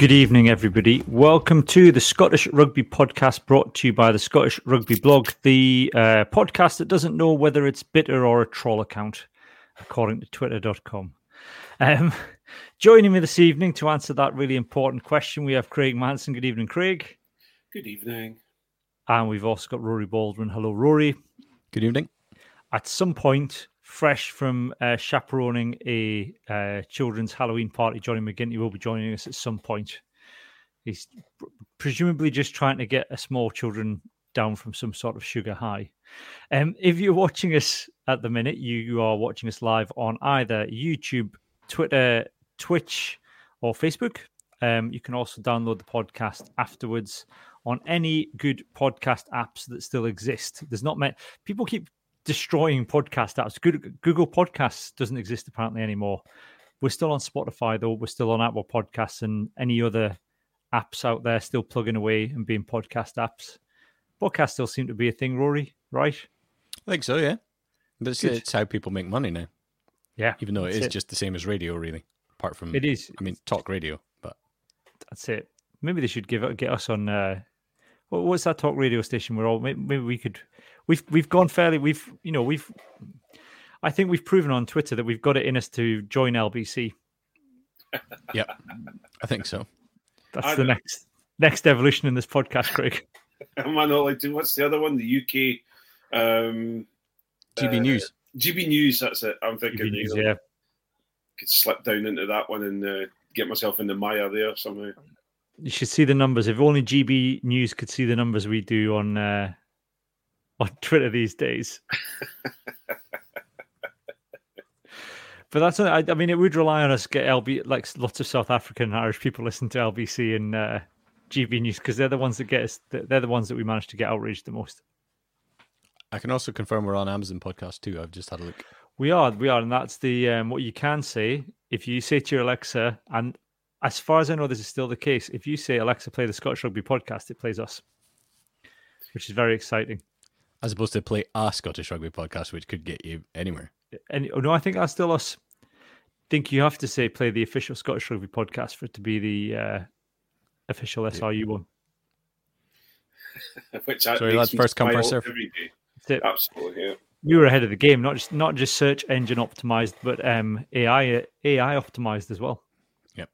Good evening, everybody. Welcome to the Scottish Rugby Podcast brought to you by the Scottish Rugby Blog, the uh, podcast that doesn't know whether it's bitter or a troll account, according to twitter.com. Um, joining me this evening to answer that really important question, we have Craig Manson. Good evening, Craig. Good evening. And we've also got Rory Baldwin. Hello, Rory. Good evening. At some point, fresh from uh, chaperoning a uh, children's Halloween party, Johnny McGinty will be joining us at some point. He's pr- presumably just trying to get a small children down from some sort of sugar high. Um, if you're watching us at the minute, you, you are watching us live on either YouTube, Twitter, Twitch, or Facebook. Um, you can also download the podcast afterwards on any good podcast apps that still exist. There's not many people keep destroying podcast apps. Google Podcasts doesn't exist apparently anymore. We're still on Spotify though. We're still on Apple Podcasts and any other apps out there still plugging away and being podcast apps. Podcasts still seem to be a thing, Rory, right? I think so, yeah. But it's, how people make money now. Yeah. Even though it is it. just the same as radio, really. Apart from it is. I mean, talk radio, but that's it. Maybe they should give it, get us on. Uh, what's that talk radio station? We're all maybe we could we've we've gone fairly. We've you know we've. I think we've proven on Twitter that we've got it in us to join LBC. yeah, I think so. That's I the next next evolution in this podcast, Craig. Am I not like to? What's the other one? The UK um, GB uh, News. GB News. That's it. I'm thinking. News, yeah. Could slip down into that one and uh, get myself in the mire there somehow. You should see the numbers. If only GB News could see the numbers we do on uh, on Twitter these days. but that's I, I mean it would rely on us get LB like lots of South African and Irish people listen to LBC and uh, GB News because they're the ones that get us. They're the ones that we manage to get outraged the most. I can also confirm we're on Amazon Podcast too. I've just had a look. We are, we are, and that's the um, what you can say if you say to your Alexa, and as far as I know, this is still the case. If you say Alexa, play the Scottish Rugby podcast, it plays us, which is very exciting as opposed to play a Scottish rugby podcast, which could get you anywhere. And oh, no, I think that's still us. I think you have to say play the official Scottish rugby podcast for it to be the uh, official SRU one. which sorry, that's first come first serve. Absolutely, yeah. You were ahead of the game, not just not just search engine optimized, but um, AI AI optimized as well. Yep.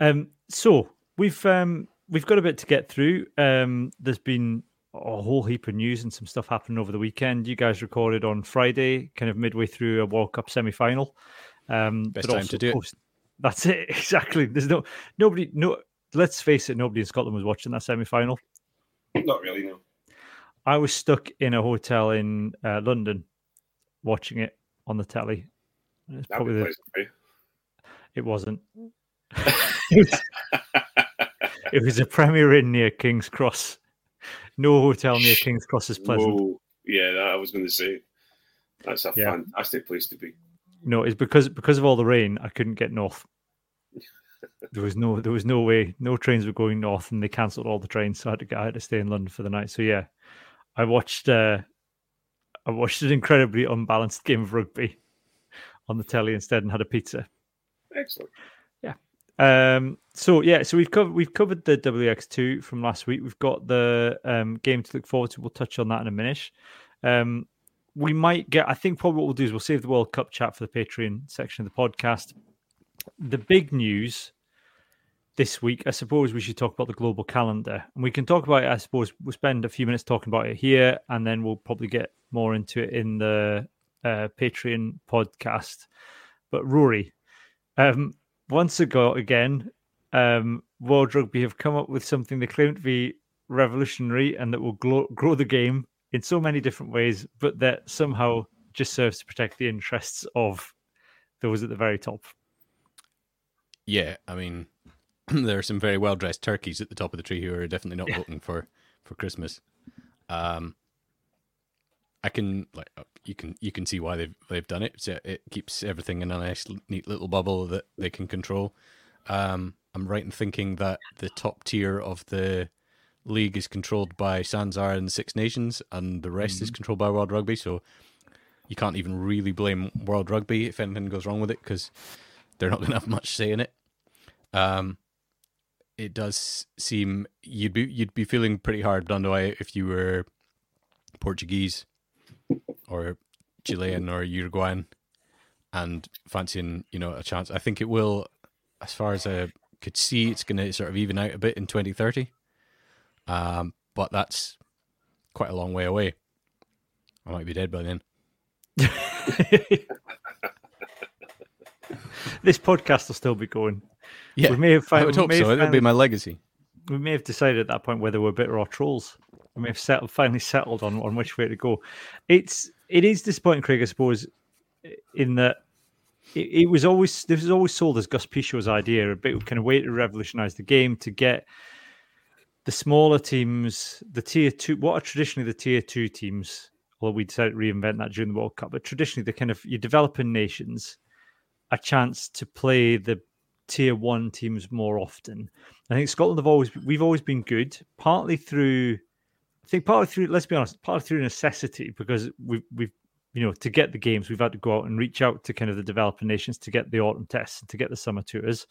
Um, so we've um, we've got a bit to get through. Um, there's been a whole heap of news and some stuff happening over the weekend. You guys recorded on Friday, kind of midway through a World Cup semi final. Um, Best time to do post- it. That's it, exactly. There's no nobody. No, let's face it, nobody in Scotland was watching that semi final. Not really, no. I was stuck in a hotel in uh, London watching it on the telly. It's probably the, it wasn't. it, was, it was a Premier Inn near King's Cross no hotel near King's Cross is pleasant. Whoa. Yeah, that I was going to say. That's a yeah. fantastic place to be. No, it's because because of all the rain, I couldn't get north. there was no there was no way, no trains were going north, and they cancelled all the trains, so I had to I had to stay in London for the night. So yeah, I watched uh, I watched an incredibly unbalanced game of rugby on the telly instead, and had a pizza. Excellent. Um, so yeah, so we've covered we've covered the WXV2 from last week. We've got the um, game to look forward to. We'll touch on that in a minute. Um, we might get. I think probably what we'll do is we'll save the World Cup chat for the Patreon section of the podcast. The big news this week, I suppose we should talk about the global calendar, and we can talk about it. I suppose we'll spend a few minutes talking about it here, and then we'll probably get more into it in the uh, Patreon podcast. But Rory, um, once ago again, um, World Rugby have come up with something they claim to be revolutionary and that will grow, grow the game in so many different ways, but that somehow just serves to protect the interests of those at the very top. Yeah, I mean, there are some very well dressed turkeys at the top of the tree who are definitely not yeah. voting for for Christmas. Um, I can like uh, you can you can see why they've they've done it. So it keeps everything in a nice neat little bubble that they can control. Um, I'm right in thinking that the top tier of the league is controlled by SANZAAR and the Six Nations, and the rest mm-hmm. is controlled by World Rugby. So you can't even really blame World Rugby if anything goes wrong with it because they're not going to have much say in it. Um, it does seem you'd be you'd be feeling pretty hard done away if you were Portuguese or Chilean or Uruguayan and fancying you know a chance. I think it will, as far as I could see, it's going to sort of even out a bit in 2030. Um, but that's quite a long way away. I might be dead by then. this podcast will still be going. Yeah, we may have I would hope so. It'll be my legacy. We may have decided at that point whether we're bitter or trolls. We may have settled, finally settled on, on which way to go. It's it is disappointing, Craig, I suppose, in that it, it was always this was always sold as Gus Pichot's idea, a bit of kind of way to revolutionise the game to get the smaller teams, the tier two, what are traditionally the tier two teams. Well, we decided to reinvent that during the World Cup, but traditionally the kind of your developing nations a chance to play the tier one teams more often. I think Scotland have always we've always been good, partly through think partly through let's be honest, partly through necessity because we've we've you know to get the games we've had to go out and reach out to kind of the developing nations to get the autumn tests and to get the summer tours,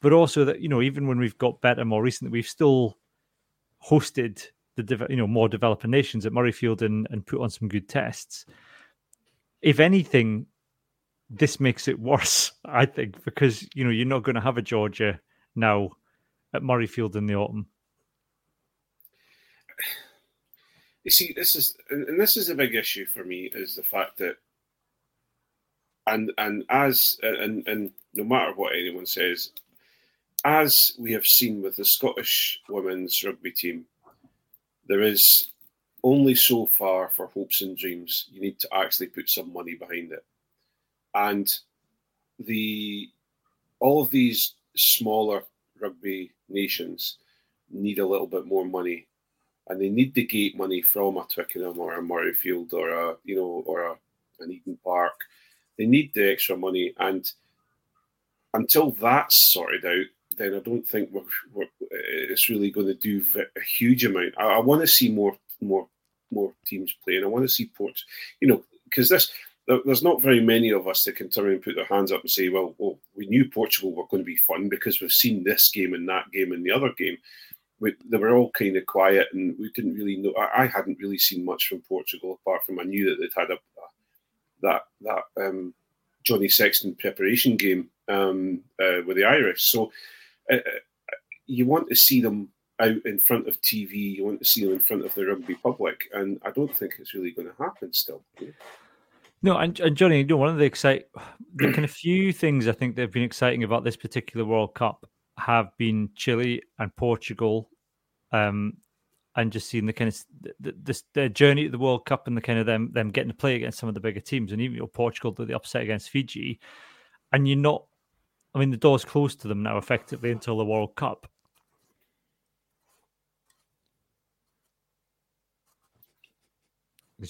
but also that you know even when we've got better more recently, we've still hosted the you know more developing nations at Murrayfield and and put on some good tests. If anything, this makes it worse, I think, because you know you're not going to have a Georgia now at Murrayfield in the autumn. You see, this is and this is a big issue for me is the fact that, and and as and and no matter what anyone says, as we have seen with the Scottish women's rugby team, there is only so far for hopes and dreams. You need to actually put some money behind it and the all of these smaller rugby nations need a little bit more money, and they need the gate money from a Twickenham or a Murrayfield or a you know or a, an Eden Park. They need the extra money, and until that's sorted out, then I don't think we're, we're, it's really going to do a huge amount. I, I want to see more more more teams playing. I want to see ports, you know, because this there's not very many of us that can turn and put their hands up and say, well, well, we knew Portugal were going to be fun because we've seen this game and that game and the other game. We, they were all kind of quiet and we didn't really know. I, I, hadn't really seen much from Portugal apart from I knew that they'd had a, that that um, Johnny Sexton preparation game um, uh, with the Irish. So uh, uh, you want to see them out in front of TV. You want to see them in front of the rugby public, and I don't think it's really going to happen still. No, and, and Johnny, you know, one of the excite, the kind of few things I think that have been exciting about this particular World Cup have been Chile and Portugal, um, and just seeing the kind of the, the, the, journey to the World Cup and the kind of them them getting to play against some of the bigger teams, and even you know, Portugal did the upset against Fiji, and you're not, I mean, the door's closed to them now effectively until the World Cup.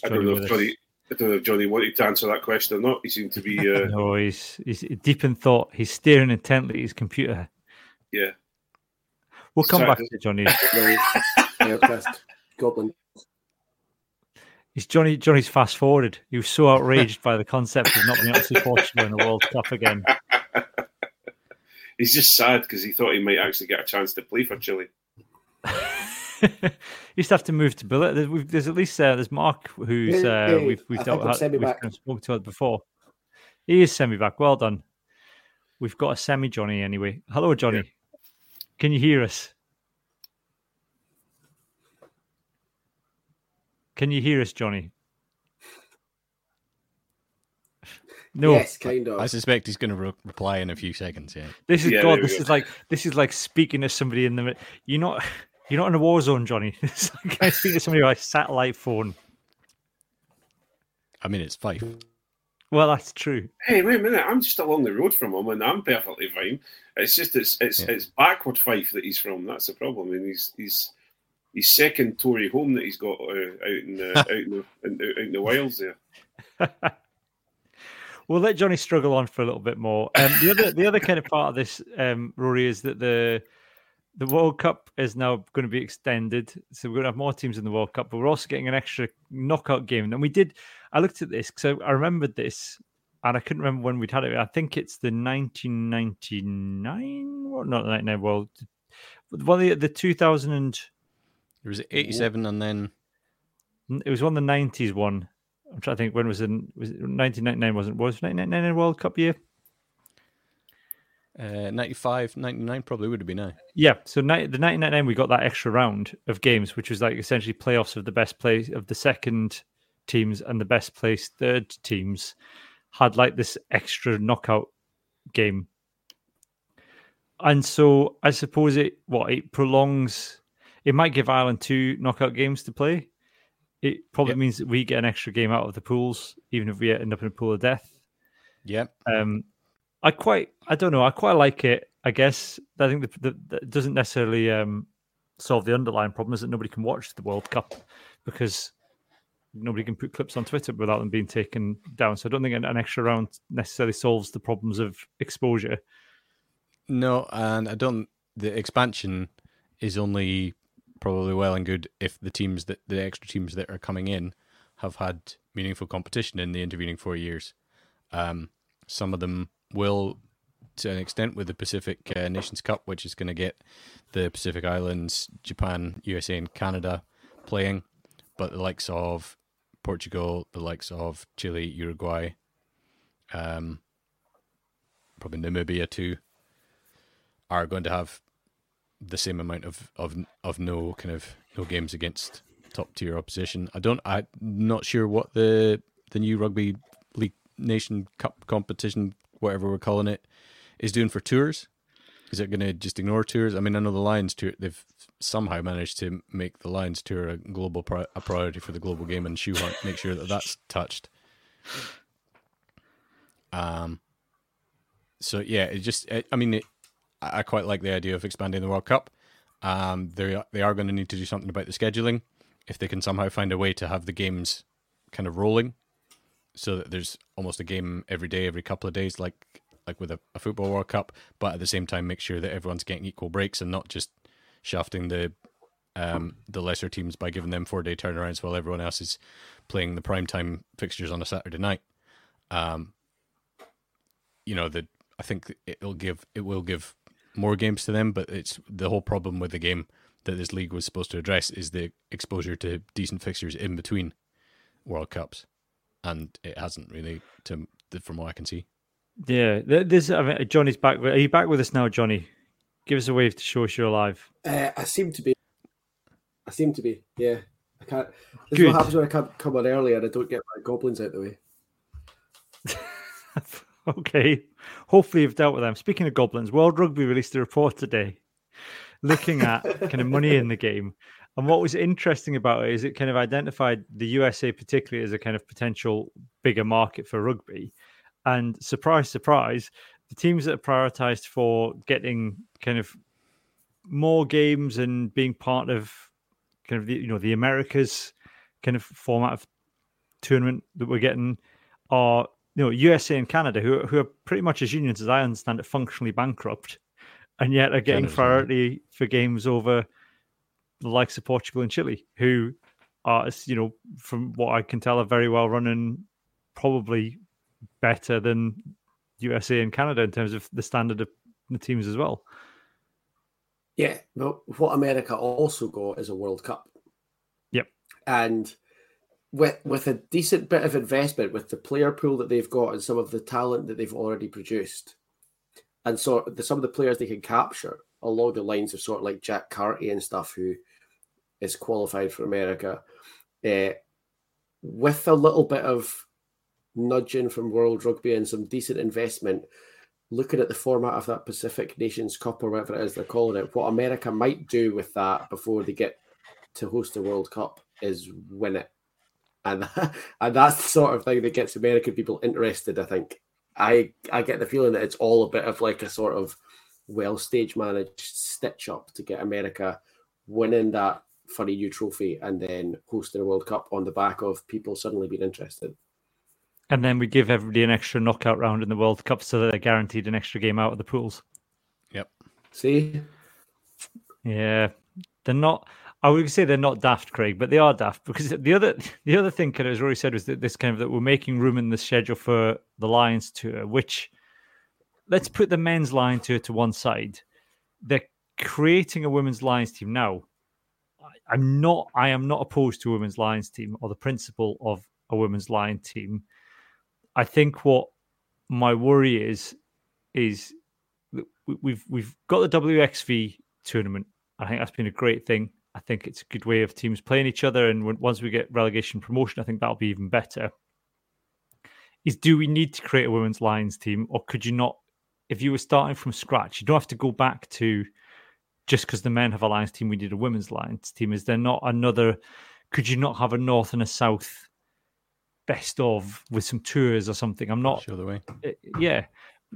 I don't know if Johnny, I don't know if Johnny wanted to answer that question or not. He seemed to be. Uh... no, he's he's deep in thought. He's staring intently at his computer. Yeah. We'll come Sorry, back to Johnny. Goblin. He's Johnny. Johnny's fast forwarded. He was so outraged by the concept of not being able to see Portugal in the World Cup again. He's just sad because he thought he might actually get a chance to play for Chile. used to have to move to Billet. There's, there's at least uh, there's Mark who's uh, we've we've dealt had, we've kind of spoken to it before. He is semi back. Well done. We've got a semi Johnny anyway. Hello, Johnny. Yeah. Can you hear us? Can you hear us, Johnny? No, yes, kind of. I suspect he's going to re- reply in a few seconds. Yeah. This is yeah, God. This go. is like this is like speaking to somebody in the. You're not. You're not in a war zone, Johnny. it's like I speak to somebody by satellite phone. I mean, it's Fife. Well, that's true. Hey, wait a minute! I'm just along the road from him, and I'm perfectly fine. It's just it's it's yeah. it's backward Fife that he's from. That's the problem. And he's he's his second Tory home that he's got uh, out in the out in the, in, out in the wilds there. we'll let Johnny struggle on for a little bit more. Um, the other the other kind of part of this, um, Rory, is that the the World Cup is now going to be extended, so we're going to have more teams in the World Cup, but we're also getting an extra knockout game. And we did. I looked at this because I, I remembered this, and I couldn't remember when we'd had it. I think it's the 1999, well, not 99 World Well, the the two thousand and it was eighty seven, and then it was one the nineties one. I'm trying to think when was it was it nineteen ninety nine wasn't was nineteen ninety nine World Cup year. Uh, 95, 99 probably would have been now. Yeah, so ni- the 1999 we got that extra round of games, which was like essentially playoffs of the best play of the second teams and the best placed third teams had like this extra knockout game. And so I suppose it what it prolongs it might give Ireland two knockout games to play. It probably yep. means that we get an extra game out of the pools, even if we end up in a pool of death. Yeah. Um I quite I don't know, I quite like it. I guess I think the, the, the doesn't necessarily um solve the underlying problem is that nobody can watch the World Cup because nobody can put clips on Twitter without them being taken down. So I don't think an, an extra round necessarily solves the problems of exposure. No, and I don't. The expansion is only probably well and good if the teams that the extra teams that are coming in have had meaningful competition in the intervening four years. Um, some of them will, to an extent, with the Pacific uh, Nations Cup, which is going to get the Pacific Islands, Japan, USA, and Canada playing. But the likes of Portugal, the likes of Chile, Uruguay, um, probably Namibia too, are going to have the same amount of, of of no kind of no games against top tier opposition. I don't. I'm not sure what the the new rugby league nation cup competition, whatever we're calling it, is doing for tours. Is it going to just ignore tours? I mean, I know the Lions tour. They've somehow managed to make the Lions tour a global pri- a priority for the global game and shoehorn make sure that that's touched. Um. So yeah, it just. It, I mean, it, I quite like the idea of expanding the World Cup. Um, they they are going to need to do something about the scheduling. If they can somehow find a way to have the games kind of rolling, so that there's almost a game every day, every couple of days, like like with a, a, football World Cup, but at the same time make sure that everyone's getting equal breaks and not just shafting the um, the lesser teams by giving them four day turnarounds while everyone else is playing the prime time fixtures on a Saturday night. Um, you know, that I think it'll give it will give more games to them, but it's the whole problem with the game that this league was supposed to address is the exposure to decent fixtures in between World Cups, and it hasn't really, to from what I can see. Yeah, this I mean, Johnny's back. Are you back with us now, Johnny? Give us a wave to show us you're alive. Uh, I seem to be. I seem to be. Yeah, I can't. This Good. is what happens when I can't come on early and I don't get my goblins out the way. okay. Hopefully you've dealt with them. Speaking of goblins, World Rugby released a report today, looking at kind of money in the game. And what was interesting about it is it kind of identified the USA particularly as a kind of potential bigger market for rugby and surprise, surprise, the teams that are prioritized for getting kind of more games and being part of kind of the you know the Americas kind of format of tournament that we're getting are you know USA and Canada who who are pretty much as unions as I understand it functionally bankrupt and yet are getting priority for games over the likes of Portugal and Chile who are you know from what I can tell are very well run and probably better than USA and Canada in terms of the standard of the teams as well. Yeah, but what America also got is a World Cup. Yep. And with with a decent bit of investment with the player pool that they've got and some of the talent that they've already produced, and so the, some of the players they can capture along the lines of sort of like Jack Carty and stuff, who is qualified for America, uh, with a little bit of nudging from World Rugby and some decent investment, looking at the format of that Pacific Nations Cup or whatever it is they're calling it, what America might do with that before they get to host the World Cup is win it. And, and that's the sort of thing that gets American people interested, I think. I I get the feeling that it's all a bit of like a sort of well stage managed stitch up to get America winning that funny new trophy and then hosting a World Cup on the back of people suddenly being interested. And then we give everybody an extra knockout round in the World Cup so that they're guaranteed an extra game out of the pools. Yep. See? Yeah. They're not I would say they're not daft, Craig, but they are daft because the other the other thing kind of as Rory said was that this kind of that we're making room in the schedule for the Lions tour, which let's put the men's Lions tour to one side. They're creating a women's Lions team now, I, I'm not. I am not opposed to a women's Lions team or the principle of a women's Lion team. I think what my worry is is we've we've got the WXV tournament. I think that's been a great thing. I think it's a good way of teams playing each other, and when, once we get relegation promotion, I think that'll be even better. Is do we need to create a women's Lions team, or could you not? If you were starting from scratch, you don't have to go back to just because the men have a Lions team, we need a women's Lions team. Is there not another? Could you not have a North and a South best of with some tours or something? I'm not Show the way. Uh, yeah,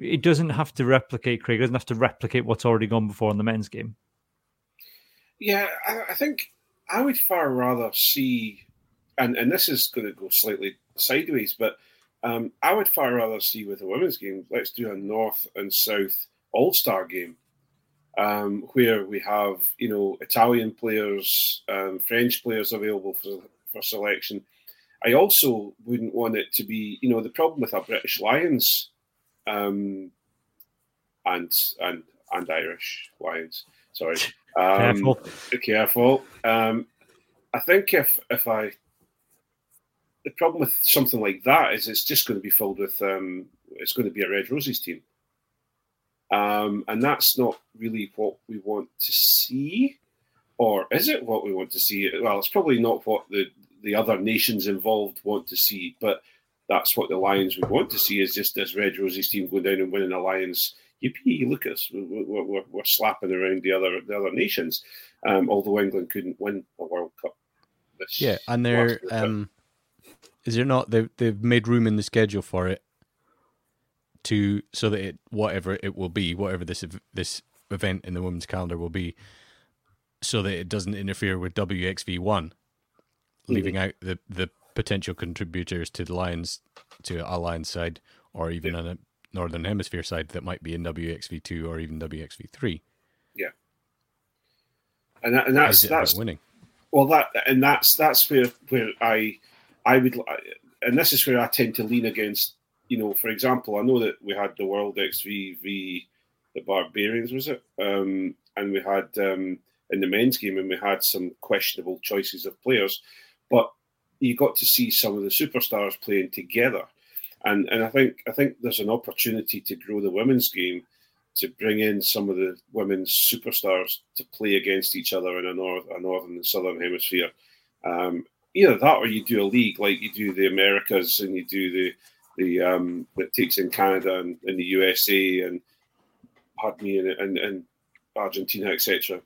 it doesn't have to replicate. Craig it doesn't have to replicate what's already gone before in the men's game. Yeah, I, I think I would far rather see, and and this is going to go slightly sideways, but um, I would far rather see with the women's game. Let's do a North and South All Star game, um, where we have you know Italian players, um, French players available for for selection. I also wouldn't want it to be you know the problem with our British Lions, um, and and and Irish Lions. Sorry, um, Careful. careful. Um, I think if if I the problem with something like that is it's just going to be filled with um, it's going to be a Red Roses team, um, and that's not really what we want to see, or is it what we want to see? Well, it's probably not what the the other nations involved want to see, but that's what the Lions would want to see is just this Red Roses team going down and winning a Lions. Yippee! Look at us, we're, we're, we're slapping around the other the other nations. Um, although England couldn't win a World Cup. This Yeah, and they're um, is there not they they've made room in the schedule for it to so that it whatever it will be, whatever this this event in the women's calendar will be, so that it doesn't interfere with WXV one, leaving out the the potential contributors to the Lions to a Lions side or even on a Northern Hemisphere side that might be in WXV two or even WXV three. and, that, and that's Is it about that's winning. well that and that's that's where where I I would and this is where I tend to lean against you know for example I know that we had the World XV v the Barbarians was it? Um, and we had um, in the men's game and we had some questionable choices of players but you got to see some of the superstars playing together and and I think I think there's an opportunity to grow the women's game to bring in some of the women's superstars to play against each other in a, north, a northern and southern hemisphere. Um, either that, or you do a league like you do the Americas and you do the the um, that takes in Canada and, and the USA and pardon me and, and, and Argentina, etc.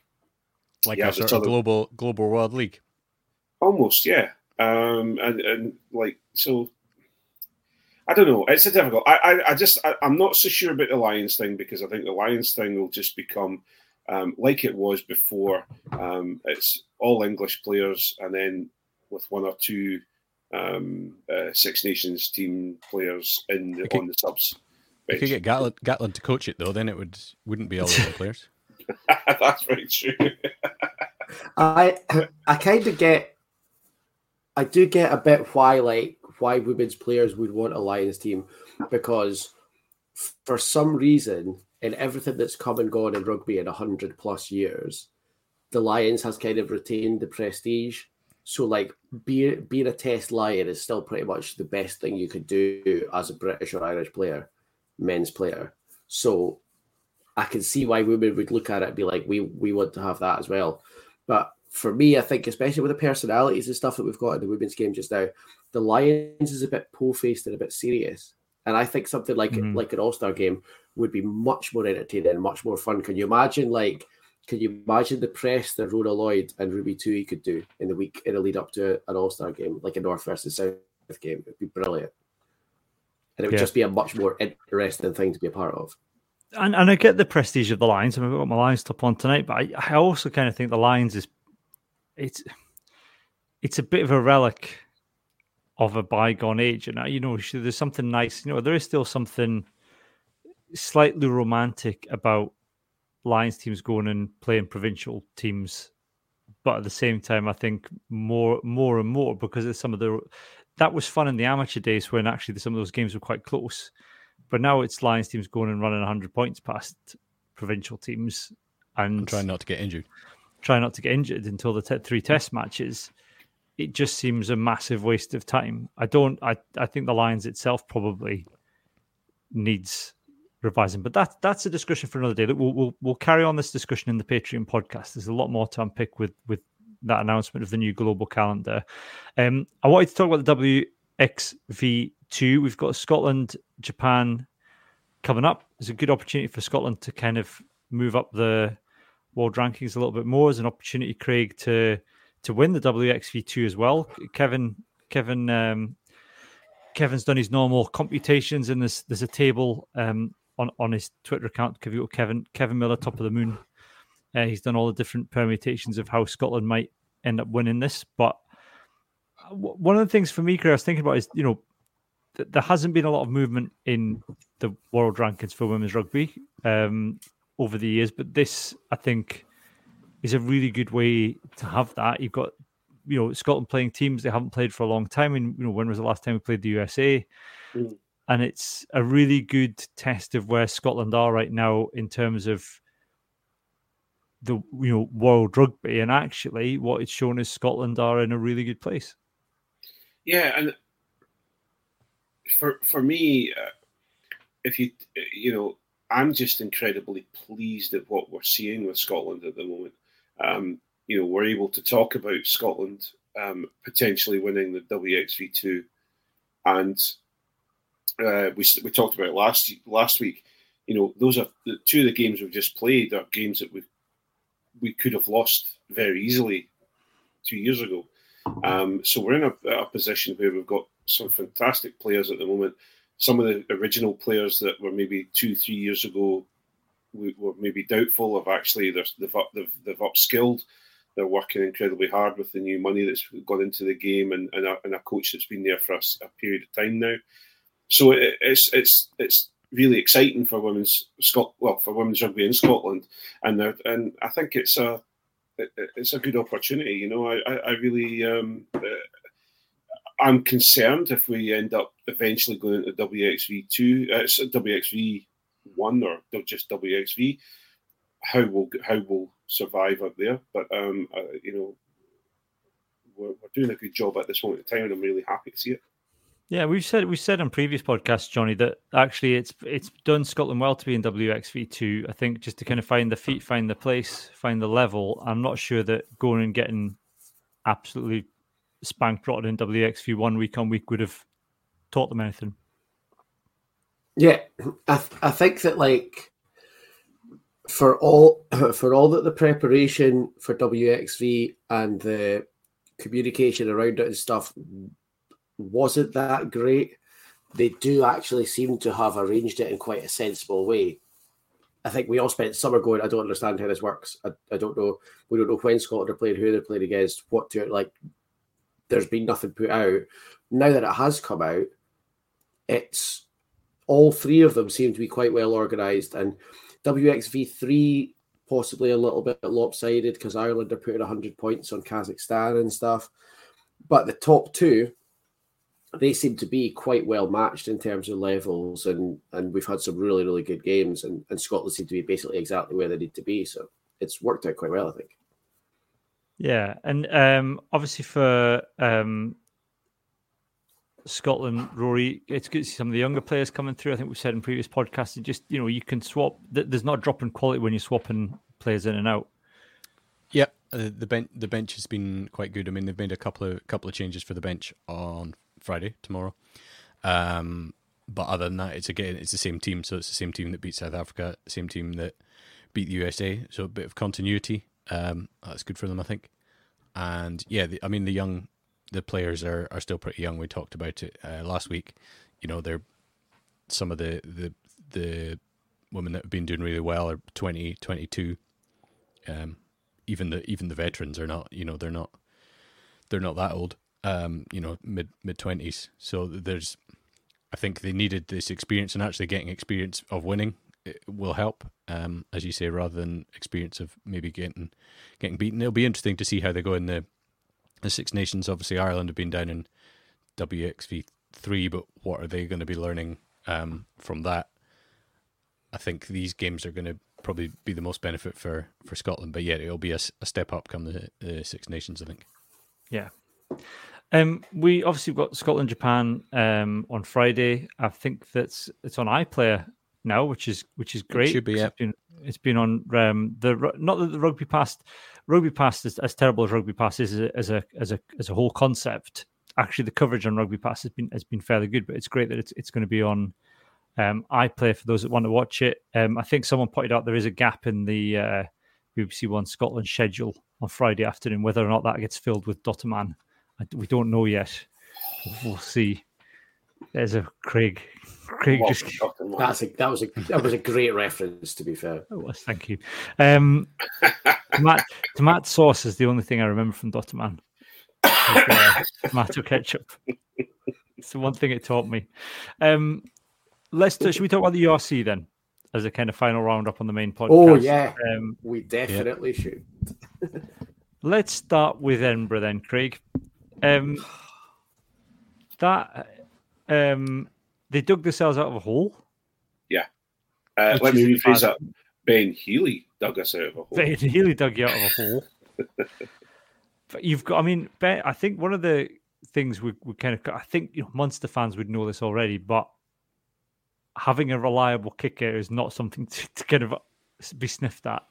Like Yeah, a sort of global global world league. Almost, yeah. Um, and and like so, I don't know. It's a difficult. I I, I just I, I'm not so sure about the Lions thing because I think the Lions thing will just become um, like it was before. Um, it's all English players, and then with one or two um, uh, Six Nations team players in the, Okay. on the subs. If you get Gatland, Gatland to coach it though, then it would wouldn't be all the players. That's very true. I I kind of get, I do get a bit why like why women's players would want a Lions team because for some reason in everything that's come and gone in rugby in a hundred plus years, the Lions has kind of retained the prestige. So like being being a Test Lion is still pretty much the best thing you could do as a British or Irish player, men's player. So I can see why women would look at it and be like, we we want to have that as well. But for me, I think especially with the personalities and stuff that we've got in the women's game just now, the Lions is a bit po-faced and a bit serious. And I think something like Mhm. like an All-Star game would be much more entertaining and much more fun. Can you imagine like can you imagine the press that Rhona Lloyd and Ruby Tui could do in the week in a lead up to an All-Star game, like a North versus South game? It'd be brilliant. And it would Yeah. just be a much more interesting thing to be a part of. and and I get the prestige of the Lions. and I've got my Lions top on tonight, but I, I also kind of think the Lions is it's it's a bit of a relic of a bygone age, and you know, there's something nice. You know, there is still something slightly romantic about Lions teams going and playing provincial teams, but at the same time, I think more more and more because of some of the that was fun in the amateur days when actually some of those games were quite close. But now it's Lions teams going and running 100 points past provincial teams. and trying not to get injured. Try not to get injured until the t- three test matches. It just seems a massive waste of time. I don't. I I think the Lions itself probably needs revising, but that that's a discussion for another day. We'll we'll we'll carry on this discussion in the Patreon podcast. There's a lot more to unpick with with that announcement of the new global calendar. Um, I wanted to talk about the WXV2. We've got Scotland, Japan coming up. It's a good opportunity for Scotland to kind of move up the world rankings a little bit more. As an opportunity, Craig, to to win the WXV2 as well. Kevin, Kevin, um, Kevin's done his normal computations, and there's there's a table um, on on his Twitter account. Kevin Kevin Miller, top of the moon. Uh, he's done all the different permutations of how Scotland might end up winning this. But one of the things for me, Craig, I was thinking about is you know th- there hasn't been a lot of movement in the world rankings for women's rugby um, over the years, but this I think is a really good way to have that. You've got you know Scotland playing teams they haven't played for a long time. And you know when was the last time we played the USA? Mm. And it's a really good test of where Scotland are right now in terms of the you know world rugby. And actually, what it's shown is Scotland are in a really good place. Yeah, and for for me, uh, if you you know, I'm just incredibly pleased at what we're seeing with Scotland at the moment. Um, you know, we're able to talk about Scotland um, potentially winning the WXV2, and uh, we we talked about last last week. You know, those are the two of the games we've just played are games that we we could have lost very easily two years ago. Um, so we're in a, a, position where we've got some fantastic players at the moment. Some of the original players that were maybe two, three years ago we were maybe doubtful of actually they've, they've, they've upskilled. They're working incredibly hard with the new money that's gone into the game and, and, a, and a coach that's been there for a, a period of time now. So it, it's it's it's really exciting for women's Scot well for women's rugby in Scotland, and and I think it's a it's a good opportunity. You know, I I, really um, I'm concerned if we end up eventually going into WXV two, uh, WXV one or just WXV, how will how will survive up there. But um, uh, you know, we're, we're doing a good job at this moment in time, and I'm really happy to see it. Yeah, we've said we said on previous podcasts, Johnny, that actually it's it's done Scotland well to be in WXV two. I think just to kind of find the feet, find the place, find the level. I'm not sure that going and getting absolutely spanked rotted in WXV one week on week would have taught them anything. Yeah, I th- I think that like for all for all that the preparation for WXV and the communication around it and stuff wasn't that great, they do actually seem to have arranged it in quite a sensible way. I think we all spent summer going, I don't understand how this works. I, I don't know. We don't know when Scotland are playing, who they're playing against, what to like. There's been nothing put out. Now that it has come out, it's all three of them seem to be quite well organised. And WXV3 possibly a little bit lopsided because Ireland are putting 100 points on Kazakhstan and stuff. But the top two, they seem to be quite well matched in terms of levels, and and we've had some really really good games, and and Scotland seem to be basically exactly where they need to be. So it's worked out quite well, I think. Yeah, and um, obviously for um, Scotland, Rory, it's good to see some of the younger players coming through. I think we've said in previous podcasts, just you know, you can swap. There's not a drop in quality when you're swapping players in and out. Yeah, uh, the bench the bench has been quite good. I mean, they've made a couple of couple of changes for the bench on Friday tomorrow. Um, but other than that, it's again it's the same team. So it's the same team that beat South Africa, same team that beat the USA. So a bit of continuity. Um, that's good for them, I think. And yeah, the, I mean the young, the players are, are still pretty young. We talked about it uh, last week. You know, they're some of the the the women that have been doing really well are 20, 22. Um, even the even the veterans are not. You know, they're not they're not that old um, you know, mid mid twenties. So there's, I think they needed this experience, and actually getting experience of winning will help, um, as you say, rather than experience of maybe getting getting beaten. It'll be interesting to see how they go in the the Six Nations. Obviously, Ireland have been down in WXV three, but what are they going to be learning um, from that? I think these games are going to probably be the most benefit for for Scotland. But yeah, it'll be a, a step up come the, the Six Nations, I think. Yeah. Um, we obviously got Scotland Japan um, on Friday. I think that's it's on iPlayer now, which is which is great. It should be. Yeah. It's been, it's been on um, the not that the rugby pass rugby pass is as terrible as rugby pass is as a, as a as a as a whole concept. Actually, the coverage on rugby pass has been has been fairly good, but it's great that it's it's going to be on um, iPlayer for those that want to watch it. Um, I think someone pointed out there is a gap in the uh, BBC One Scotland schedule on Friday afternoon. Whether or not that gets filled with Dotaman, we don't know yet. We'll see. There's a Craig. Craig just that's a, that was a that was a great reference. To be fair, it was. Thank you. Um, tomato, tomato sauce is the only thing I remember from Dotaman. uh, tomato ketchup. It's the one thing it taught me. Um, let's should we talk about the URC then as a kind of final roundup on the main podcast? Oh yeah, um, we definitely yeah. should. let's start with Edinburgh then, Craig. Um, that um, they dug themselves out of a hole. Yeah. Uh, let me rephrase that. Ben Healy dug us out of a hole. Ben Healy dug you out of a hole. but you've got, I mean, Ben, I think one of the things we, we kind of, I think you know, Munster fans would know this already, but having a reliable kicker is not something to, to kind of be sniffed at.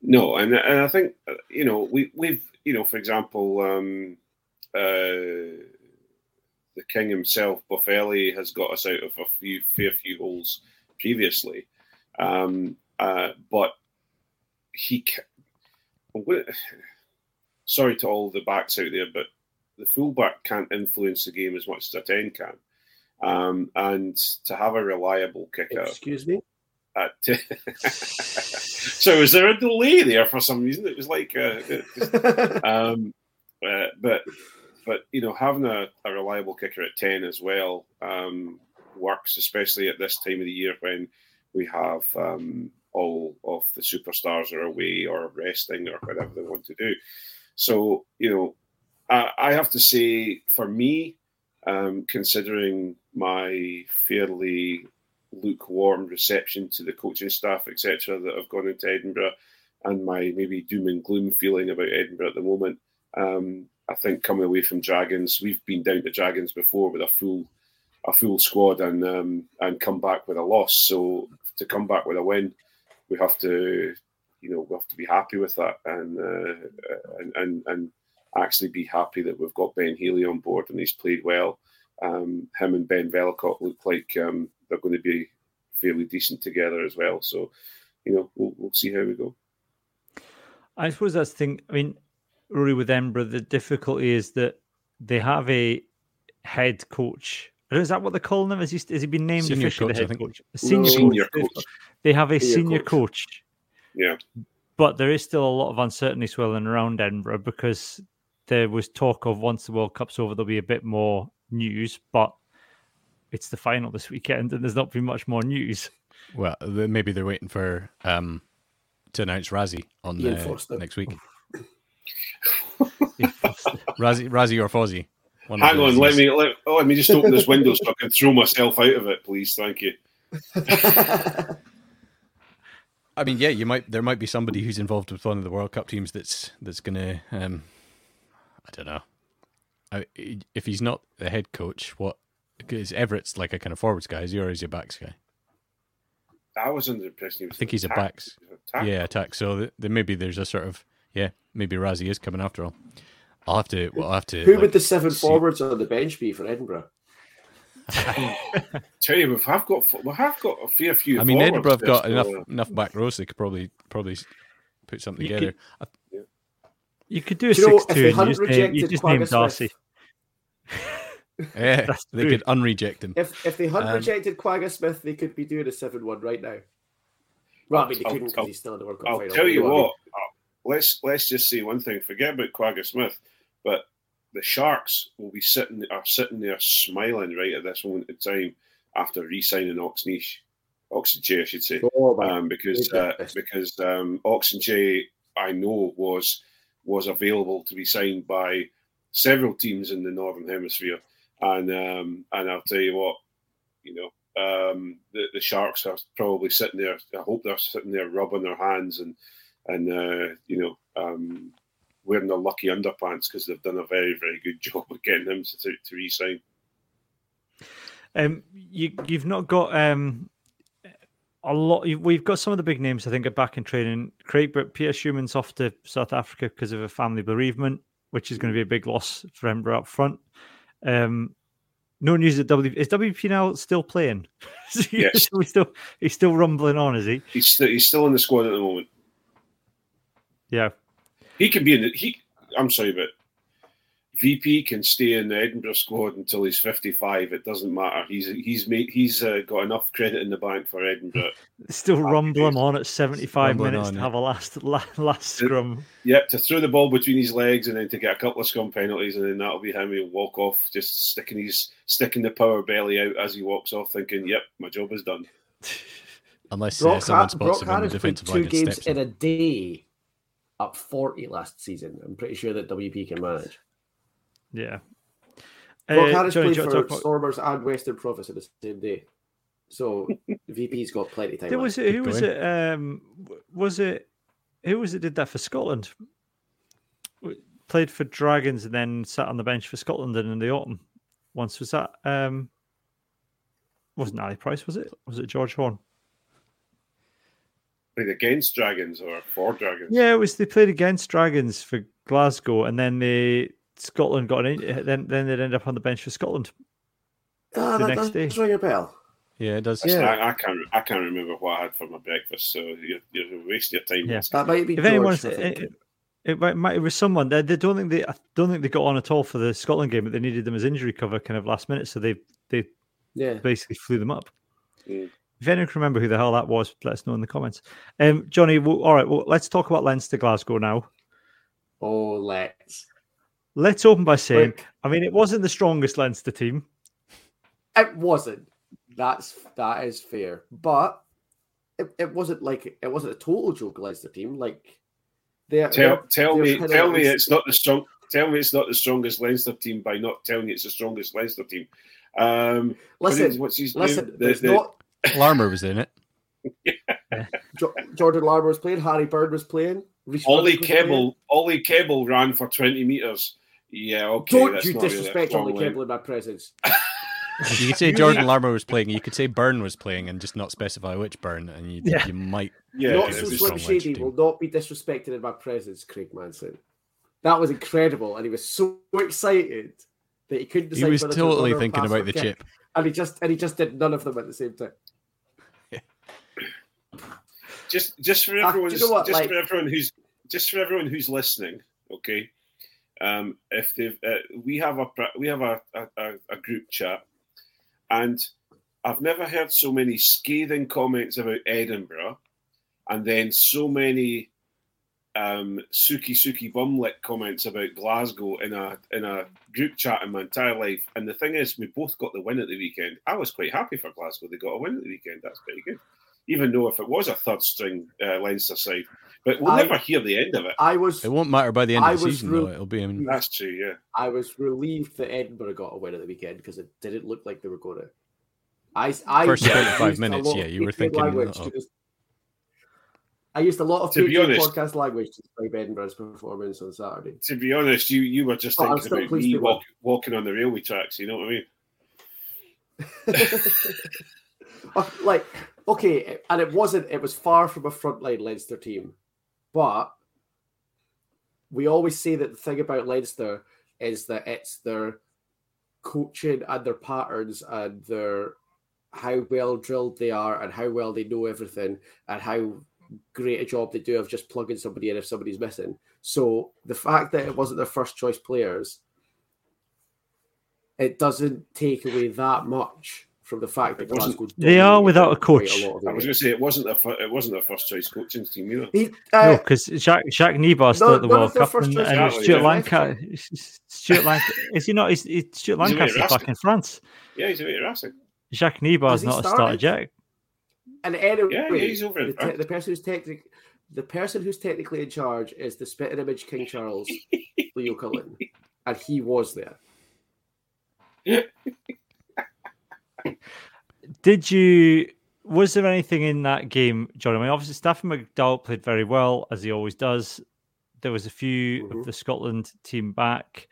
No, and and I think you know we we've you know for example um, uh, the king himself Boffelli has got us out of a few fair few holes previously, um, uh, but he. Sorry to all the backs out there, but the fullback can't influence the game as much as a ten can. Um, and to have a reliable kicker. Excuse me. At, so is there a delay there for some reason? It was like, uh, um, uh, but but you know having a, a, reliable kicker at ten as well um, works, especially at this time of the year when we have um, all of the superstars are away or resting or whatever they want to do. So you know, I, I have to say for me, um, considering my fairly lukewarm reception to the coaching staff, etc., that have gone into Edinburgh, and my maybe doom and gloom feeling about Edinburgh at the moment. Um, I think coming away from Dragons, we've been down to Dragons before with a full a full squad and um, and come back with a loss. So to come back with a win, we have to, you know, we have to be happy with that and uh, and, and and actually be happy that we've got Ben Healy on board and he's played well um, him and Ben Vellacott look like um, they're going to be fairly decent together as well. So, you know, we'll, we'll see how we go. I suppose that's the thing. I mean, Rory with Edinburgh, the difficulty is that they have a head coach. Is that what they're calling him? Has he, has he been named senior officially coach, the head coach? A senior, senior coach. coach. They have a senior, senior coach. coach. Yeah. But there is still a lot of uncertainty swirling around Edinburgh because there was talk of once the World Cup's over, there'll be a bit more news, but it's the final this weekend, and there's not been much more news. Well, maybe they're waiting for um, to announce Rassie on uh, next week. Rassie, Rassie or Fozzie. Hang on, let me let, oh, let me just open this window so I can throw myself out of it, please. Thank you. I mean, yeah, you might. There might be somebody who's involved with one of the World Cup teams that's that's going to. Um, I don't know if he's not the head coach, what? Because Everitt's like a kind of forwards guy, is he, or is he a backs guy? I was under the impression he was. I think he's attack. a backs. Attack. Yeah, attack. So then maybe there's a sort of yeah, maybe Rassie is coming after all. I'll have to. Well, I'll have to. Who like, would the seven see. forwards on the bench be for Edinburgh? Tell you, we have got we have got a fair few. I mean, Edinburgh have got enough enough back rows. They could probably probably put something you together. Could, you could do a six-two. You, know, you, just name, you just name Darcy. yeah, they could unreject him. If if they had um, rejected Kwagga Smith, they could be doing a seven-one right now. Well, I mean, they couldn't because he's still in the World Cup I'll final. tell you what. Let's let's just say one thing. Forget about Kwagga Smith, but the Sharks will be sitting are sitting there smiling right at this moment in time after re-signing Oxney, Ox Nché, I should say, oh, um, because uh, because um, Ox Nché I know was was available to be signed by several teams in the Northern Hemisphere. And um, and I'll tell you what, you know, um, the, the Sharks are probably sitting there. I hope they're sitting there rubbing their hands and and uh, you know um, wearing the lucky underpants because they've done a very very good job of getting him to, to resign. Um, you you've not got um a lot. We've got some of the big names. I think are back in training. Craig, but Pierre Schoeman's off to South Africa because of a family bereavement, which is going to be a big loss for Edinburgh up front. Um, no news at W. Is WP now still playing? yes, he's still he's still rumbling on, is he? He's still, he's still in the squad at the moment. Yeah, he can be in the he. I'm sorry, but VP can stay in the Edinburgh squad until he's 55. It doesn't matter. He's he's made he's uh, got enough credit in the bank for Edinburgh. Still rumbling on at 75 rumbling minutes on, to have a last last scrum. Yep, to throw the ball between his legs and then to get a couple of scrum penalties, and then that'll be him. He'll walk off, just sticking his sticking the power belly out as he walks off, thinking, "Yep, my job is done." Unless uh, someone spots him in the defensive line two games in a day, up 40 last season. I'm pretty sure that WP can manage. Yeah. Brok uh, Harris Johnny, played for about... Stormers and Western Province in the same day. So VP's got plenty of time. There was it, who was it? Um, was it who was it did that for Scotland? Played for Dragons and then sat on the bench for Scotland in the autumn. Once was that um, wasn't Ali Price, was it? Was it George Horne? Played against Dragons or for Dragons? Yeah, it was they played against Dragons for Glasgow and then they Scotland got an in, then then they'd end up on the bench for Scotland. Ah, the that next does day. ring a bell. Yeah, it does. Yeah, I, I, can't. I can't remember what I had for my breakfast, so you're, you're wasting your time. Yeah. That might be. If anyone's, it, it, might, it was someone. They, they don't think they. I don't think they got on at all for the Scotland game, but they needed them as injury cover, kind of last minute. So they they yeah basically flew them up. Mm. If anyone can remember who the hell that was, let us know in the comments. Um, Johnny, well, all right, well, let's talk about Leinster Glasgow now. Oh, let's. Let's open by saying, I mean, it wasn't the strongest Leinster team. It wasn't. That's that is fair, but it, it wasn't like it wasn't a total joke Leinster team. Like, they tell tell me tell me it's not the strong. Tell me it's not the strongest Leinster team by not telling you it's the strongest Leinster team. Um, listen, what's his listen, name? The, the, not... Larmour was in it. yeah. Jordan Larmour was playing. Harry Byrne was playing. Ollie Kebble, Ollie Kebble ran for twenty meters. Yeah, okay. Don't you disrespect really Ollie Kebble in my presence. you could say Jordan Larmour was playing. You could say Byrne was playing, and just not specify which Byrne, and you, yeah. you might. Yeah, not so Slim Shady will not be disrespected in my presence, Craig Manson. That was incredible, and he was so excited that he couldn't. He was totally thinking about the chip, and he just and he just did none of them at the same time. Just, just for everyone, uh, you know just like, for everyone who's just for everyone who's listening, okay. Um, if they've, uh, we have a we have a, a, a group chat, and I've never heard so many scathing comments about Edinburgh, and then so many um, suki suki bumlick comments about Glasgow in a in a group chat in my entire life. And the thing is, we both got the win at the weekend. I was quite happy for Glasgow; they got a win at the weekend. That's pretty good, even though if it was a third string uh, Leinster side, but we'll I, never hear the end of it. I was. It won't matter by the end I of the season, re- though. It'll be. I mean, that's true. Yeah. I was relieved that Edinburgh got a win at the weekend because it didn't look like they were going to. I, I first twenty-five minutes. Yeah, you were thinking. I used a lot of to be honest, podcast language to describe Edinburgh's performance on Saturday. To be honest, you you were just thinking about me walk, walking on the railway tracks. You know what I mean? like okay, and it wasn't. It was far from a frontline Leinster team, but we always say that the thing about Leinster is that it's their coaching and their patterns and their how well drilled they are and how well they know everything and how great a job they do of just plugging somebody in if somebody's missing. So the fact that it wasn't their first choice players, it doesn't take away that much from the fact that Glasgow they are without a coach. A I was going to say it wasn't a it wasn't a first choice coaching team either. He, uh, no, because Jacques Jacques Nienaber still at the World Cup and, and Stuart Lancaster. Stuart Lancaster is he not? Is, is Stuart Lancaster back in France? Yeah, he's a bit Racing. Jacques Nienaber is not a starter Jack. And anyway, yeah, he's over the, te- the person who's technically the person who's technically in charge is the spitting image King Charles, Leo Cullen, and he was there. Did you? Was there anything in that game, John? I mean, obviously, Stafford McDowall played very well as he always does. There was a few Mhm. of the Scotland team back.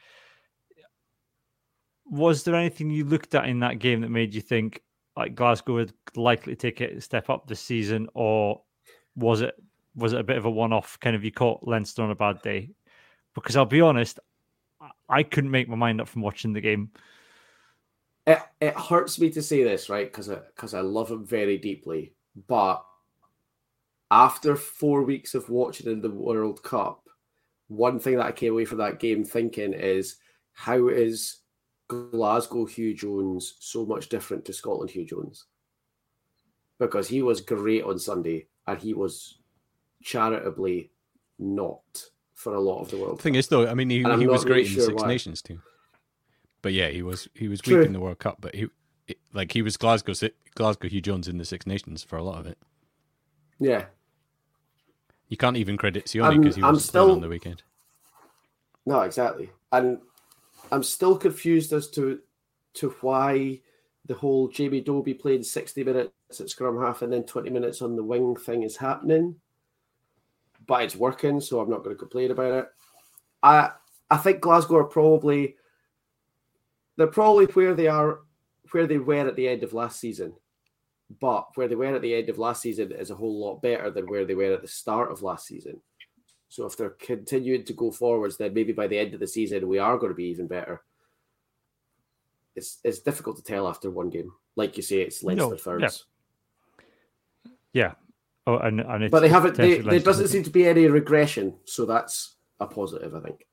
Was there anything you looked at in that game that made you think like Glasgow would likely take it a step up this season, or was it was it a bit of a one-off kind of you caught Leinster on a bad day? Because I'll be honest, I couldn't make my mind up from watching the game. It, it hurts me to say this, right? Because I, cause I love him very deeply. But after four weeks of watching in the World Cup, one thing that I came away from that game thinking is how is Glasgow Huw Jones so much different to Scotland Huw Jones? Because he was great on Sunday and he was charitably not for a lot of the World thing Cup. is, though, I mean, he, he was really great in sure Six why. Nations too. But yeah, he was he was True. weak in the World Cup. But he it, like he was Glasgow Glasgow Huw Jones in the Six Nations for a lot of it. Yeah. You can't even credit Sione because he was still on the weekend. No, exactly. And I'm still confused as to to why the whole Jamie Dobie playing 60 minutes at scrum half and then 20 minutes on the wing thing is happening. But it's working, so I'm not going to complain about it. I I think Glasgow are probably they're probably where they are where they were at the end of last season. But where they were at the end of last season is a whole lot better than where they were at the start of last season. So if they're continuing to go forwards, then maybe by the end of the season we are going to be even better. It's it's difficult to tell after one game. Like you say, it's Leinster No, thirds. Yeah. Oh, and, and it's But they haven't they, there doesn't seem to be any regression, so that's a positive, I think.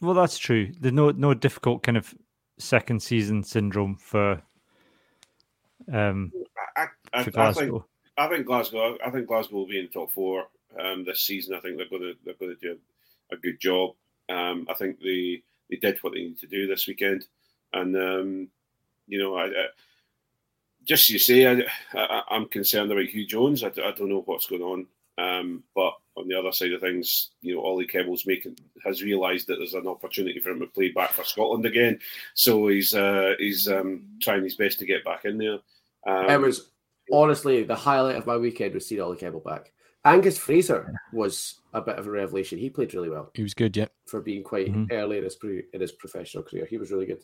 Well, that's true. There's no no difficult kind of second season syndrome for um I, I, for I, I think Glasgow. I think Glasgow. I think Glasgow will be in top four um, this season. I think they're going to they're going to do a good job. Um, I think they they did what they needed to do this weekend, and um, you know, I, I just you say, I, I, I'm concerned about Huw Jones. I, d- I don't know what's going on, um, but on the other side of things, you know, Ollie Kebble's making has realised that there's an opportunity for him to play back for Scotland again, so he's uh, he's um, trying his best to get back in there. Um, it was honestly the highlight of my weekend was seeing Ollie Campbell back. Angus Fraser was a bit of a revelation. He played really well He was good, yeah. for being quite Mhm. early in his pre- in his professional career. He was really good.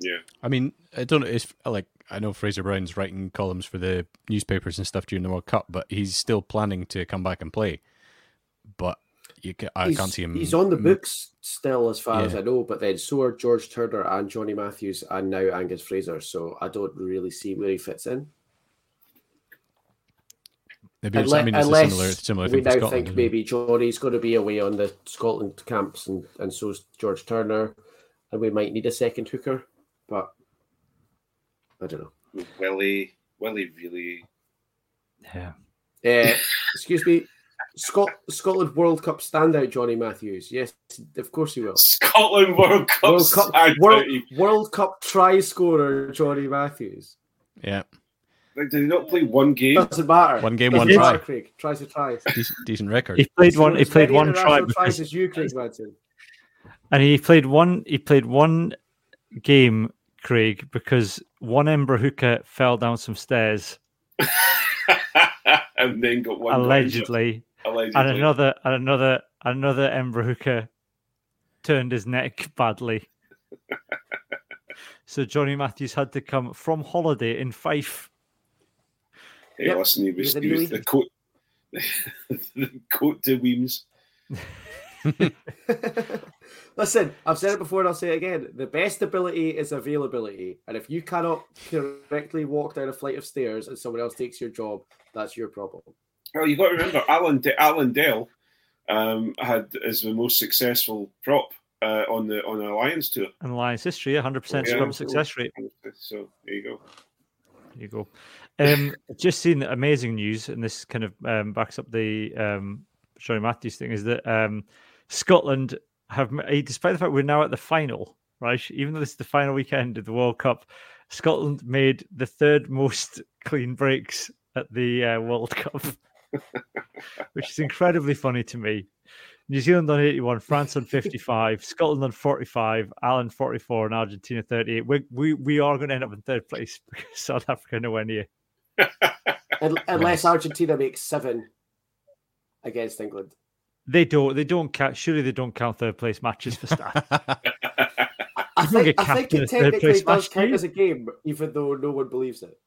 yeah. I mean, I don't know. It's like I know Fraser Brown's writing columns for the newspapers and stuff during the World Cup, but he's still planning to come back and play. But you, ca- I he's, can't see him. He's on the books still, as far as I know. But then so are George Turner and Johnny Matthews, and now Angus Fraser. So I don't really see where he fits in. Maybe it's, Unle- I mean, it's a unless similar, similar we thing for now Scotland. think isn't it? maybe Johnny's going to be away on the Scotland camps, and and so's George Turner, and we might need a second hooker. But I don't know. Willie, Willie really. Yeah. Uh, excuse me, Scot- Scotland World Cup standout Johnny Matthews. Yes, of course he will. Scotland World Cup. World Cup, standout. World, World Cup try scorer Johnny Matthews. Yeah, Like, did he not play one game? Doesn't matter. One game, Doesn't one matter, try. Craig. Tries to tries. decent, decent record. He played one. He played one try, international tries because, as you, Craig Manson. and he played one. He played one game, Craig, because one Embra hooker fell down some stairs and then got one. allegedly, Allegedly. and another, and another, another Embra turned his neck badly. so Johnny Matthews had to come from holiday in Fife. Hey, Yep. listen, he was, He was he was in the coat. the coat to Weems. Listen, I've said it before and I'll say it again. The best ability is availability. And if you cannot correctly walk down a flight of stairs and someone else takes your job, that's your problem. Well, you got to remember, Alan De- Allan Dell um, had is the most successful prop uh, on the on the Alliance tour. In Alliance history, 100% Yeah. success rate. So there you go. There you go. Um, just seen amazing news, and this kind of um, backs up the um, Matthews thing. Is that um, Scotland have, eh, despite the fact we're now at the final, right? Even though this is the final weekend of the World Cup, Scotland made the third most clean breaks at the uh, World Cup, which is incredibly funny to me. New Zealand on 81, France on 55, Scotland on 45, Ireland 44, and Argentina 38. We, we, we are going to end up in third place because South Africa nowhere near. Unless Argentina makes seven against England. They don't. They don't count. Surely they don't count third place matches for stats. I think, get I think it third technically place does match, do count as a game, even though no one believes it.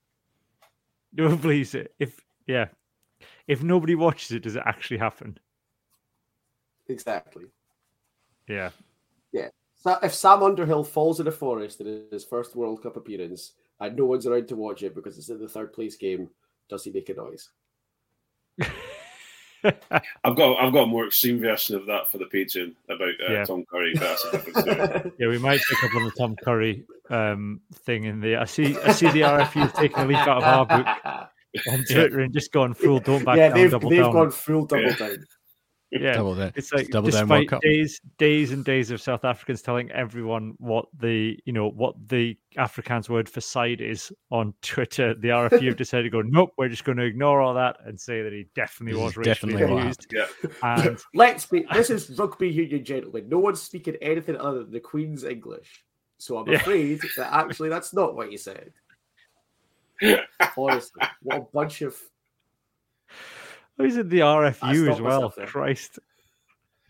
no one believes it. If yeah, if nobody watches it, does it actually happen? Exactly. Yeah. Yeah. So if Sam Underhill falls in a forest in his first World Cup appearance and no one's around to watch it because it's in the third place game, does he make a noise? I've got I've got a more extreme version of that for the Patreon about uh, Yeah. Tom Curry, but that's a different story. Yeah, we might pick up on the Tom Curry um, thing in there. I see. I see the RFU taking a leaf out of our book on Twitter and just gone full. Don't back yeah, down, they've, double they've down. gwn full double Yeah. down. yeah, Double down. it's like double despite Cup. days, days and days of South Africans telling everyone what the you know what the Afrikaans word for side is on Twitter, the RFU have decided to go. Nope, we're just going to ignore all that and say that he definitely was is racially definitely abused. Yeah. And Let's be. This is rugby union, gentlemen. No one's speaking anything other than the Queen's English. So I'm Yeah. afraid that actually that's not what you said. Honestly, what a bunch of. Oh, who's in the RFU as well? Christ.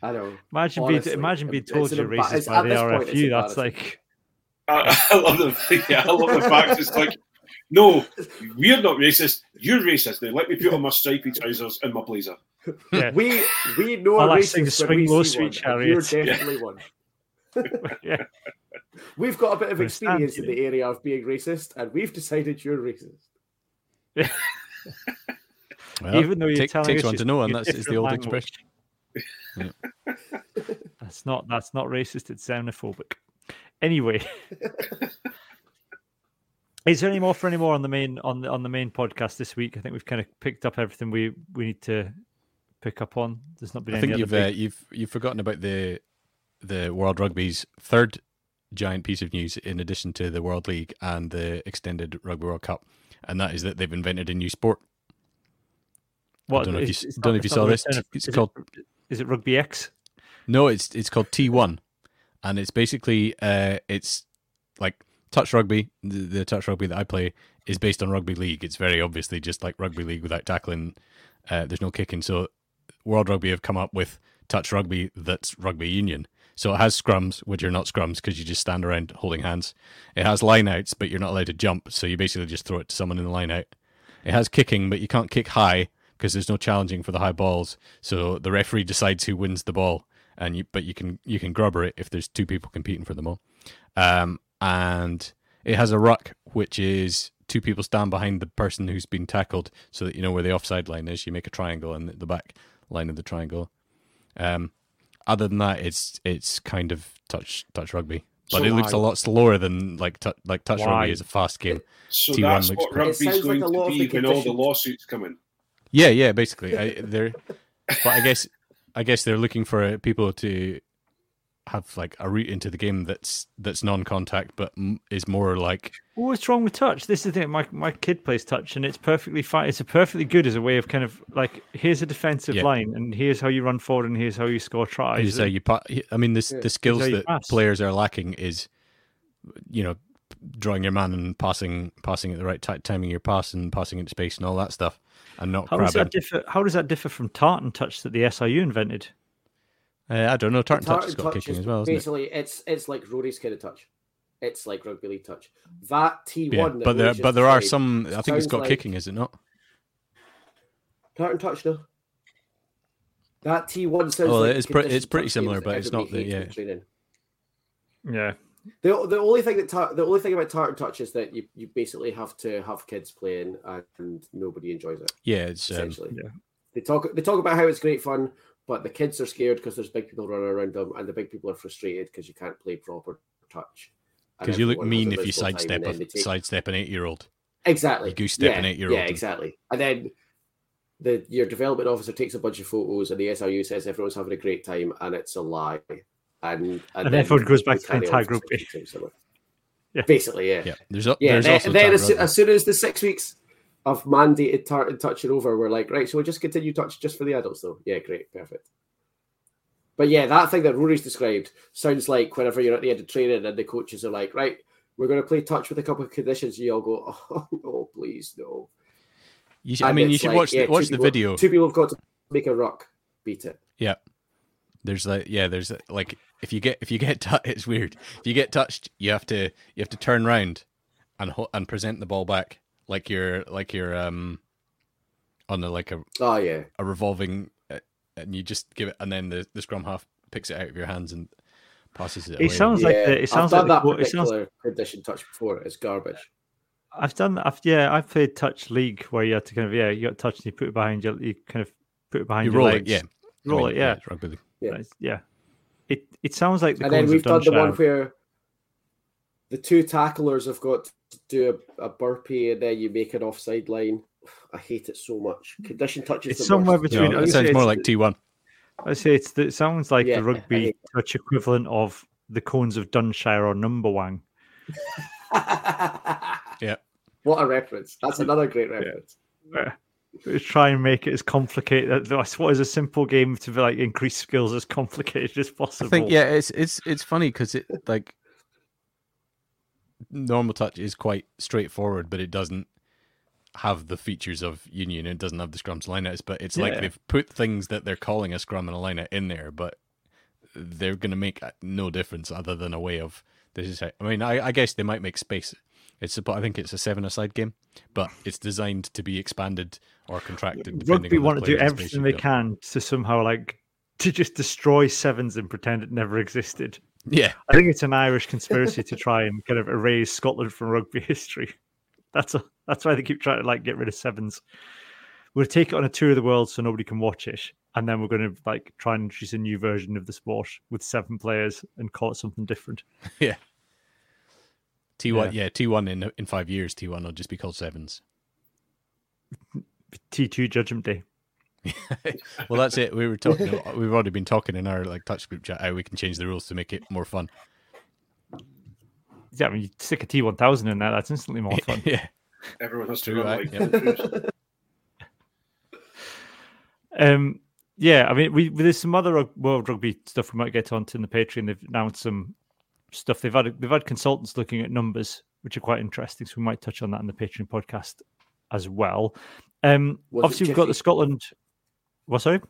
I know. Imagine Honestly, being imagine being it's told you're emba- racist it's- by the this point, RFU. That's like I, I love the yeah, I love the fact it's like, no, we're not racist. You're racist. Now let me put on my stripy trousers and my blazer. yeah, We we know I a like seeing the racist when we swing low, see sweet one, and You're chariots. definitely one. yeah. We've got a bit of experience in the area of being racist, and we've decided you're racist. Well, Even though you're take- telling takes us one to know, and that's is the old language. expression. That's not that's not racist. It's xenophobic. Anyway, is there any more for any more on the main on the on the main podcast this week? I think we've kind of picked up everything we we need to pick up on. There's not been I any think other you've big- uh, you've you've forgotten about the the World Rugby's third giant piece of news, in addition to the World League and the extended Rugby World Cup, and that is that they've invented a new sport. what, don't know if you know if you saw this. of- It's is called- It, is it Rugby X? No, it's it's called T one, and it's basically uh, it's like touch rugby. The, the touch rugby that I play is based on rugby league. It's very obviously just like rugby league without tackling. Uh, there's no kicking. So World Rugby have come up with touch rugby that's rugby union. So it has scrums, which are not scrums because you just stand around holding hands. It has lineouts, but you're not allowed to jump. So you basically just throw it to someone in the lineout. It has kicking, but you can't kick high because there's no challenging for the high balls. So the referee decides who wins the ball, and you but you can you can grubber it if there's two people competing for the ball. Um, and it has a ruck, which is two people stand behind the person who's been tackled, so that you know where the offside line is. You make a triangle and the back line of the triangle. Um, other than that, it's it's kind of touch touch rugby, but So it looks a lot slower than like tou like touch Why? rugby is a fast game. So T1 that's looks what great. It rugby's sounds like going a to be the when all the lawsuits come in. Yeah, yeah, basically, I, they're. But I guess I guess they're looking for uh, people to have like a route into the game that's that's non-contact, but m- is more like Well, What's wrong with touch? This is the thing. My my kid plays touch, and it's perfectly fine. It's a perfectly good as a way of kind of like here's a defensive Yeah. line, and here's how you run forward, and here's how you score tries. is how you. Pa- I mean, this Yeah. the skills that pass. players are lacking is, you know, drawing your man and passing, passing at the right ti timing your pass and passing into space and all that stuff, and not How does that differ? How does that differ from tartan touch that the SRU invented? Uh, I don't know. Tartan touch has got touch kicking is as well, isn't it? basically it's it's like Rory's kind of touch. It's like rugby league touch. That T Yeah, one, but there, but there are some. I think it's got like- kicking, is it not? tartan touch no. That T one sounds. Well, like it's pre- conditioned it's pretty similar, but it's not the- yeah. training. Yeah, The, the only thing that tar- the only thing about tartan touch is that you, you basically have to have kids playing and nobody enjoys it. Yeah, it's um, Essentially, yeah. they talk they talk about how it's great fun, but the kids are scared because there's big people running around them, and the big people are frustrated because you can't play proper touch. Because you look mean if you sidestep a take- sidestep an eight year old. Exactly. You goose step yeah, an eight-year-old Yeah, and- exactly. And then the your development officer takes a bunch of photos, and the SRU says everyone's having a great time, and it's a lie. And and, And then everyone goes back to carry playing on tag for rugby. 16 times a month. Yeah. Basically, yeah. Yeah, there's a, Yeah, there's then, also then as, as soon as the six weeks of mandated tartan touch are over, we're like, right, so we'll just continue touch just for the adults, though. Yeah, great, perfect. But yeah, that thing that Rory's described sounds like whenever you're at the end of training and the coaches are like, right, we're going to play touch with a couple of conditions. You all go, oh, no, please, no. You should, I mean, you should like, watch the, yeah, watch the people, video. Two people have got to make a rock, beat it. Yeah. There's like yeah, there's like if you get if you get t- it's weird. If you get touched, you have to you have to turn around and and present the ball back like you're like you're um on the like a oh yeah a revolving uh, and you just give it and then the, the scrum half picks it out of your hands and passes it. It away. sounds like the, it sounds I've like done the, that particular sounds... condition touch before. It's garbage. I've done I've yeah I've played touch league where you have to kind of yeah you got touch and you put it behind your you kind of put it behind you your roll legs. it yeah roll I mean, it yeah. yeah rugby. Yeah. yeah it it sounds like the and then we've done, done the one where the two tacklers have got to do a, a, burpee and then you make an offside line. I hate it so much. Condition touches. It's somewhere worst. between. No, it sounds more like T one. I say it's it sounds like yeah, the rugby touch equivalent of the cones of Dunshire or Numberwang. yeah. What a reference. That's another great reference. Uh, yeah. Try and make it as complicated. Uh, that's what is a simple game to like increase skills as complicated as possible. I think yeah, it's it's it's funny because it like normal touch is quite straightforward, but it doesn't have the features of Union. It doesn't have the scrums lineouts, but it's yeah. like they've put things that they're calling a scrum and a lineout in there, but they're going to make uh, no difference other than a way of this is. How, I mean, I, I guess they might make space. It's a, I think it's a seven-a-side game, but it's designed to be expanded or contracted. Rugby want to do everything they can to somehow like to just destroy sevens and pretend it never existed. Yeah, I think it's an Irish conspiracy to try and kind of erase Scotland from rugby history. That's a, that's why they keep trying to like get rid of sevens. We'll take it on a tour of the world so nobody can watch it, and then we're going to like try and introduce a new version of the sport with seven players and call it something different. Yeah. T one, yeah, T one in in five years. T one will just be called sevens. T two Judgment Day. well, that's it. We were talking. we've already been talking in our like touch group chat how we can change the rules to make it more fun. Yeah, I mean, you stick a T one thousand in there, that's instantly more fun. yeah, everyone has to True, like. Yeah. um, yeah, I mean, we there's some other world rugby stuff we might get onto in the Patreon. They've announced some stuff. They've had they've had consultants looking at numbers, which are quite interesting. So we might touch on that in the Patreon podcast as well. Um, obviously, we've got the Scotland what, sorry?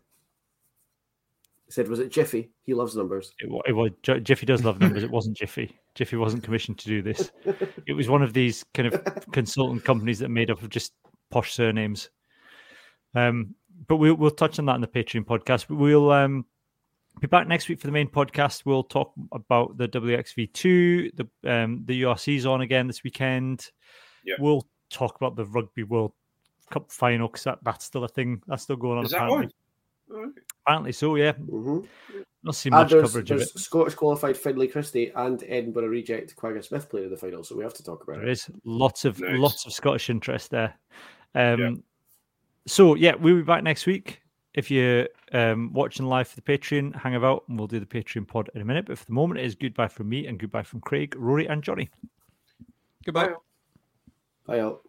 He said, was it Jiffy? He loves numbers. It, it was Jiffy does love numbers. It wasn't Jiffy. Jiffy wasn't commissioned to do this. It was one of these kind of consultant companies that made up of just posh surnames. Um, but we'll we'll touch on that in the Patreon podcast. We'll um, be back next week for the main podcast. We'll talk about the WXV two. The um, the URC's on again this weekend. Yep. We'll talk about the Rugby World Cup final because that, that's still a thing that's still going on. Is apparently. Right. apparently so, yeah. Mm-hmm. Not seen much there's, coverage there's of it. Scottish qualified Finlay Christie and Edinburgh reject Kwagga Smith playing in the final, so we have to talk about there it. There is lots of nice. lots of Scottish interest there. Um, yeah. So yeah, we'll be back next week. If you're um, watching live for the Patreon, hang about and we'll do the Patreon pod in a minute. But for the moment, it is goodbye from me and goodbye from Craig, Rory, and Johnny. Goodbye. Bye. Bye out.